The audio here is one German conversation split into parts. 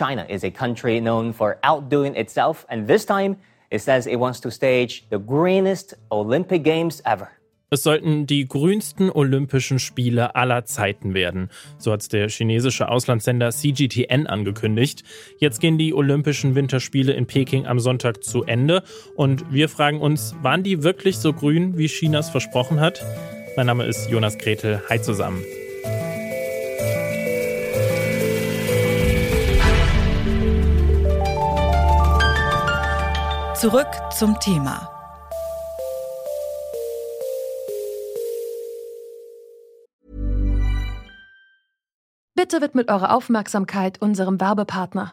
China is a country known for outdoing itself, and this time it says it wants to stage the greenest Olympic Games ever. Es sollten die grünsten Olympischen Spiele aller Zeiten werden. So hat es der chinesische Auslandssender CGTN angekündigt. Jetzt gehen die Olympischen Winterspiele in Peking am Sonntag zu Ende. Und wir fragen uns, waren die wirklich so grün, wie Chinas versprochen hat? Mein Name ist Jonas Gretel. Hi zusammen. Zurück zum Thema. Bitte widmet eure Aufmerksamkeit unserem Werbepartner.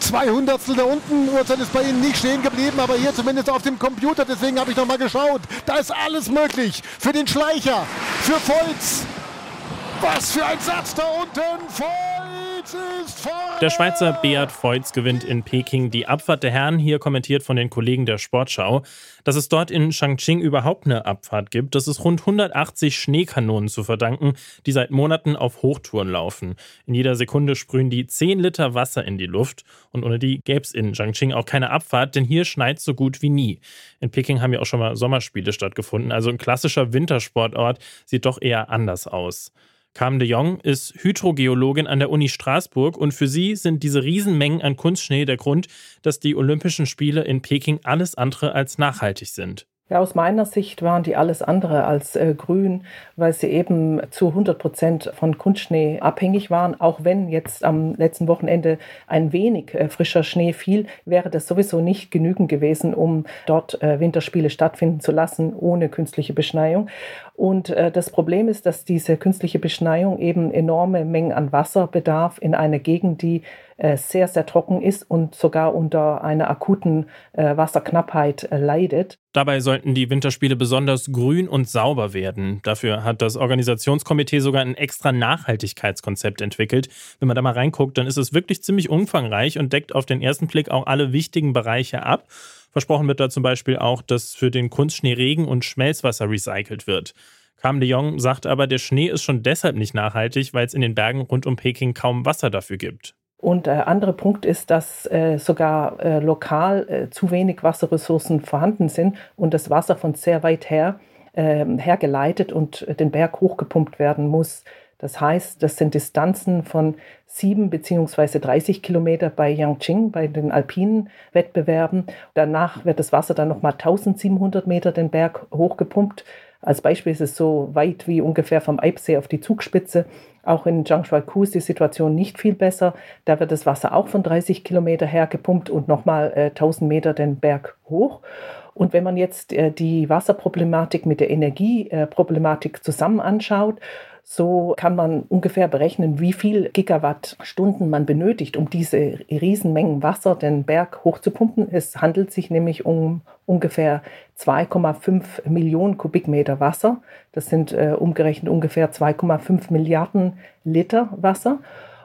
Zwei Hundertstel da unten. Uhrzeit ist bei Ihnen nicht stehen geblieben, aber hier zumindest auf dem Computer. Deswegen habe ich noch mal geschaut. Da ist alles möglich. Für den Schleicher, für Volz. Was für ein Satz da unten. Volz. Der Schweizer Beat Feutz gewinnt in Peking die Abfahrt der Herren, hier kommentiert von den Kollegen der Sportschau. Dass es dort in Changqing überhaupt eine Abfahrt gibt, das ist rund 180 Schneekanonen zu verdanken, die seit Monaten auf Hochtouren laufen. In jeder Sekunde sprühen die 10 Liter Wasser in die Luft und ohne die gäbe es in Changqing auch keine Abfahrt, denn hier schneit so gut wie nie. In Peking haben ja auch schon mal Sommerspiele stattgefunden, also ein klassischer Wintersportort sieht doch eher anders aus. Carmen de Jong ist Hydrogeologin an der Uni Straßburg und für sie sind diese Riesenmengen an Kunstschnee der Grund, dass die Olympischen Spiele in Peking alles andere als nachhaltig sind. Ja, aus meiner Sicht waren die alles andere als äh, grün, weil sie eben zu 100 Prozent von Kunstschnee abhängig waren. Auch wenn jetzt am letzten Wochenende ein wenig äh, frischer Schnee fiel, wäre das sowieso nicht genügend gewesen, um dort äh, Winterspiele stattfinden zu lassen ohne künstliche Beschneiung. Und äh, das Problem ist, dass diese künstliche Beschneiung eben enorme Mengen an Wasser bedarf in einer Gegend, die sehr, sehr trocken ist und sogar unter einer akuten äh, Wasserknappheit äh, leidet. Dabei sollten die Winterspiele besonders grün und sauber werden. Dafür hat das Organisationskomitee sogar ein extra Nachhaltigkeitskonzept entwickelt. Wenn man da mal reinguckt, dann ist es wirklich ziemlich umfangreich und deckt auf den ersten Blick auch alle wichtigen Bereiche ab. Versprochen wird da zum Beispiel auch, dass für den Kunstschnee Regen und Schmelzwasser recycelt wird. Cam de Jong sagt aber, der Schnee ist schon deshalb nicht nachhaltig, weil es in den Bergen rund um Peking kaum Wasser dafür gibt. Und der äh, andere Punkt ist, dass äh, sogar äh, lokal äh, zu wenig Wasserressourcen vorhanden sind und das Wasser von sehr weit her ähm, hergeleitet und den Berg hochgepumpt werden muss. Das heißt, das sind Distanzen von sieben beziehungsweise 30 Kilometer bei Yangqing, bei den alpinen Wettbewerben. Danach wird das Wasser dann nochmal 1700 Meter den Berg hochgepumpt. Als Beispiel ist es so weit wie ungefähr vom Eibsee auf die Zugspitze. Auch in Jianghuaikou ist die Situation nicht viel besser. Da wird das Wasser auch von 30 Kilometer her gepumpt und nochmal äh, 1000 Meter den Berg hoch. Und wenn man jetzt äh, die Wasserproblematik mit der Energieproblematik zusammen anschaut, so kann man ungefähr berechnen, wie viel Gigawattstunden man benötigt, um diese Riesenmengen Wasser den Berg hochzupumpen. Es handelt sich nämlich um ungefähr 2,5 Millionen Kubikmeter Wasser. Das sind äh, umgerechnet ungefähr 2,5 Milliarden Liter Wasser.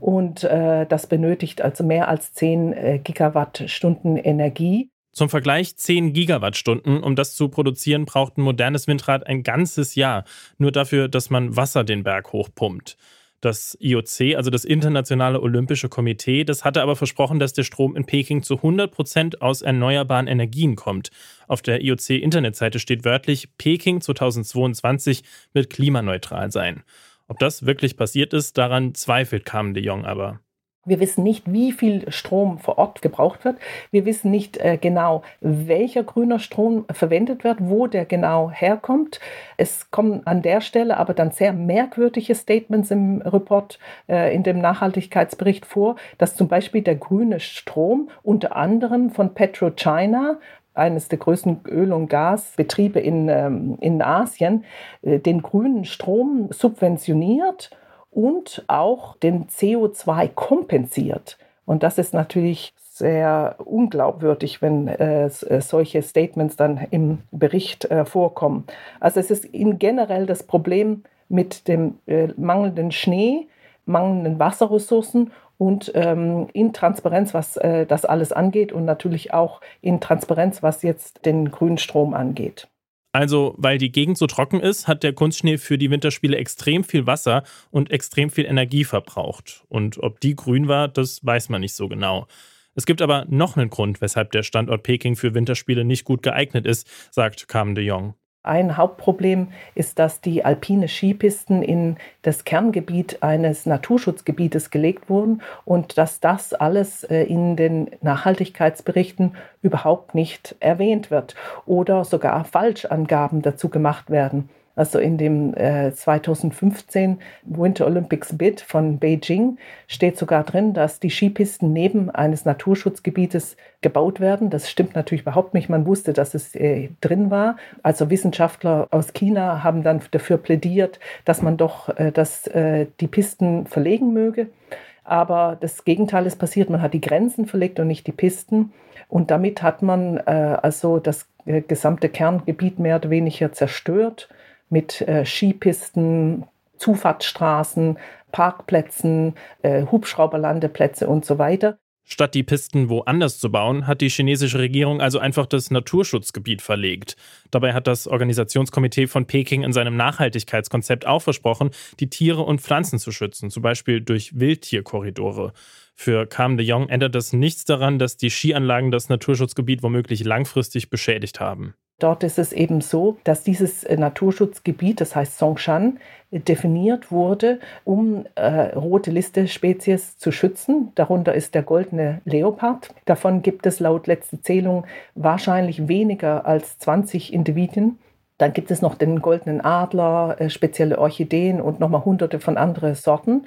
Und äh, das benötigt also mehr als 10 äh, Gigawattstunden Energie. Zum Vergleich 10 Gigawattstunden. Um das zu produzieren, braucht ein modernes Windrad ein ganzes Jahr. Nur dafür, dass man Wasser den Berg hochpumpt. Das IOC, also das Internationale Olympische Komitee, das hatte aber versprochen, dass der Strom in Peking zu 100 Prozent aus erneuerbaren Energien kommt. Auf der IOC-Internetseite steht wörtlich, Peking 2022 wird klimaneutral sein. Ob das wirklich passiert ist, daran zweifelt Carmen de Jong aber. Wir wissen nicht, wie viel Strom vor Ort gebraucht wird. Wir wissen nicht äh, genau, welcher grüner Strom verwendet wird, wo der genau herkommt. Es kommen an der Stelle aber dann sehr merkwürdige Statements im Report, äh, in dem vor, dass zum Beispiel der grüne Strom unter anderem von PetroChina eines der größten Öl- und Gasbetriebe in, ähm, in Asien, äh, den grünen Strom subventioniert und auch den CO2 kompensiert. Und das ist natürlich sehr unglaubwürdig, wenn äh, äh, solche Statements dann im Bericht äh, vorkommen. Also es ist in generell das Problem mit dem äh, mangelnden Schnee, mangelnden Wasserressourcen und ähm, in Transparenz, was äh, das alles angeht und natürlich auch in Transparenz, was jetzt den grünen Strom angeht. Also, weil die Gegend so trocken ist, hat der Kunstschnee für die Winterspiele extrem viel Wasser und extrem viel Energie verbraucht. Und ob die grün war, das weiß man nicht so genau. Es gibt aber noch einen Grund, weshalb der Standort Peking für Winterspiele nicht gut geeignet ist, sagt Carmen de Jong. Ein Hauptproblem ist, dass die alpine Skipisten in das Kerngebiet eines Naturschutzgebietes gelegt wurden und dass das alles äh, in den Nachhaltigkeitsberichten überhaupt nicht erwähnt wird oder sogar Falschangaben dazu gemacht werden. Also in dem äh, 2015 Winter Olympics Bid von Beijing steht sogar drin, dass die Skipisten neben eines Naturschutzgebietes gebaut werden. Das stimmt natürlich überhaupt nicht. Man wusste, dass es äh, drin war. Also Wissenschaftler aus China haben dann dafür plädiert, dass man doch äh, dass, äh, die Pisten verlegen möge. Aber das Gegenteil ist passiert. Man hat die Grenzen verlegt und nicht die Pisten. Und damit hat man äh, also das äh, gesamte Kerngebiet mehr oder weniger zerstört mit äh, Skipisten, Zufahrtsstraßen, Parkplätzen, äh, Hubschrauberlandeplätze und so weiter. Statt die Pisten woanders zu bauen, hat die chinesische Regierung also einfach das Naturschutzgebiet verlegt. Dabei hat das Organisationskomitee von Peking in seinem Nachhaltigkeitskonzept auch versprochen, die Tiere und Pflanzen zu schützen, zum Beispiel durch Wildtierkorridore. Für Cam de Jong ändert das nichts daran, dass die Skianlagen das Naturschutzgebiet womöglich langfristig beschädigt haben. Dort ist es eben so, dass dieses äh, Naturschutzgebiet, das heißt Songshan, definiert wurde, um äh, rote Liste-Spezies zu schützen. Darunter ist der goldene Leopard. Davon gibt es laut letzter Zählung wahrscheinlich weniger als 20 Individuen. Dann gibt es noch den goldenen Adler, äh, spezielle Orchideen und nochmal hunderte von anderen Sorten.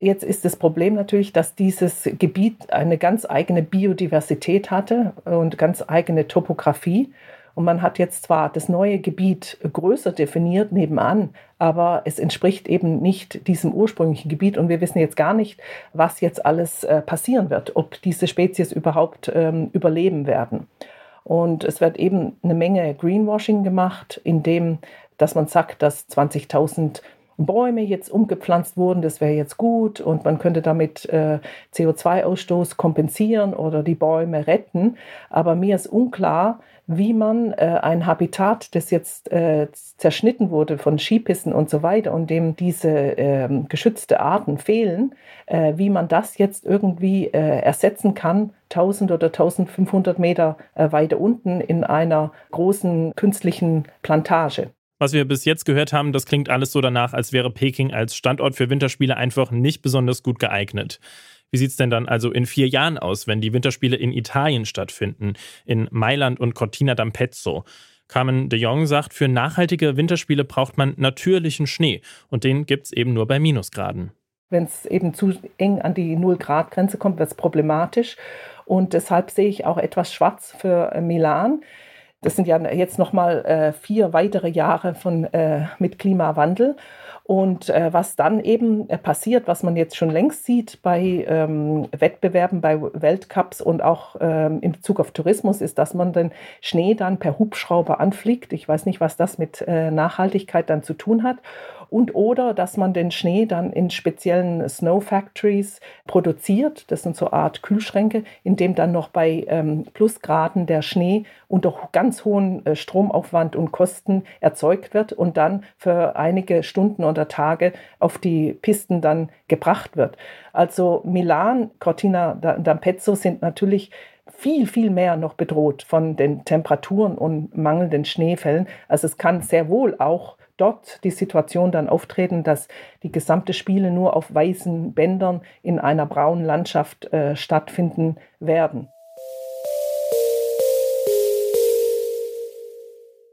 Jetzt ist das Problem natürlich, dass dieses Gebiet eine ganz eigene Biodiversität hatte und ganz eigene Topografie. Und man hat jetzt zwar das neue Gebiet größer definiert nebenan, aber es entspricht eben nicht diesem ursprünglichen Gebiet. Und wir wissen jetzt gar nicht, was jetzt alles äh, passieren wird, ob diese Spezies überhaupt ähm, überleben werden. Und es wird eben eine Menge Greenwashing gemacht, indem dass man sagt, dass 20.000 Bäume jetzt umgepflanzt wurden, das wäre jetzt gut und man könnte damit äh, CO2-Ausstoß kompensieren oder die Bäume retten. Aber mir ist unklar, wie man äh, ein Habitat, das jetzt äh, zerschnitten wurde von Skipisten und so weiter und dem diese äh, geschützte Arten fehlen, äh, wie man das jetzt irgendwie äh, ersetzen kann, 1000 oder 1500 Meter äh, weiter unten in einer großen künstlichen Plantage. Was wir bis jetzt gehört haben, das klingt alles so danach, als wäre Peking als Standort für Winterspiele einfach nicht besonders gut geeignet. Wie sieht es denn dann also in vier Jahren aus, wenn die Winterspiele in Italien stattfinden, in Mailand und Cortina d'Ampezzo? Carmen de Jong sagt, für nachhaltige Winterspiele braucht man natürlichen Schnee und den gibt es eben nur bei Minusgraden. Wenn es eben zu eng an die Null-Grad-Grenze kommt, wird es problematisch. Und deshalb sehe ich auch etwas schwarz für äh, Milan. Das sind ja jetzt nochmal äh, vier weitere Jahre von, äh, mit Klimawandel. Und äh, was dann eben äh, passiert, was man jetzt schon längst sieht bei ähm, Wettbewerben, bei Weltcups und auch ähm, in Bezug auf Tourismus, ist, dass man den Schnee dann per Hubschrauber anfliegt. Ich weiß nicht, was das mit äh, Nachhaltigkeit dann zu tun hat und oder dass man den Schnee dann in speziellen Snow Factories produziert. Das sind so Art Kühlschränke, in dem dann noch bei ähm, Plusgraden der Schnee unter ganz hohen äh, Stromaufwand und Kosten erzeugt wird und dann für einige Stunden oder Tage auf die Pisten dann gebracht wird. Also Milan, Cortina d'Ampezzo sind natürlich viel, viel mehr noch bedroht von den Temperaturen und mangelnden Schneefällen. Also es kann sehr wohl auch dort die Situation dann auftreten, dass die gesamte Spiele nur auf weißen Bändern in einer braunen Landschaft äh, stattfinden werden.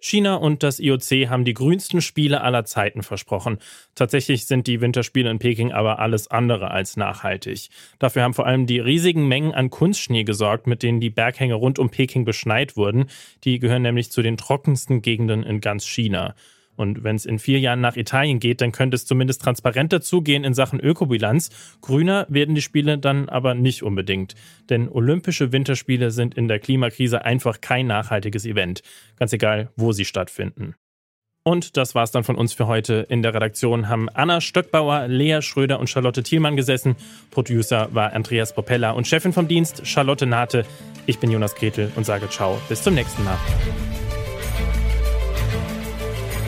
China und das IOC haben die grünsten Spiele aller Zeiten versprochen. Tatsächlich sind die Winterspiele in Peking aber alles andere als nachhaltig. Dafür haben vor allem die riesigen Mengen an Kunstschnee gesorgt, mit denen die Berghänge rund um Peking beschneit wurden. Die gehören nämlich zu den trockensten Gegenden in ganz China. Und wenn es in vier Jahren nach Italien geht, dann könnte es zumindest transparenter zugehen in Sachen Ökobilanz. Grüner werden die Spiele dann aber nicht unbedingt. Denn Olympische Winterspiele sind in der Klimakrise einfach kein nachhaltiges Event. Ganz egal, wo sie stattfinden. Und das war's dann von uns für heute. In der Redaktion haben Anna Stöckbauer, Lea Schröder und Charlotte Thielmann gesessen. Producer war Andreas Popella und Chefin vom Dienst Charlotte Nate. Ich bin Jonas Gretel und sage Ciao. Bis zum nächsten Mal.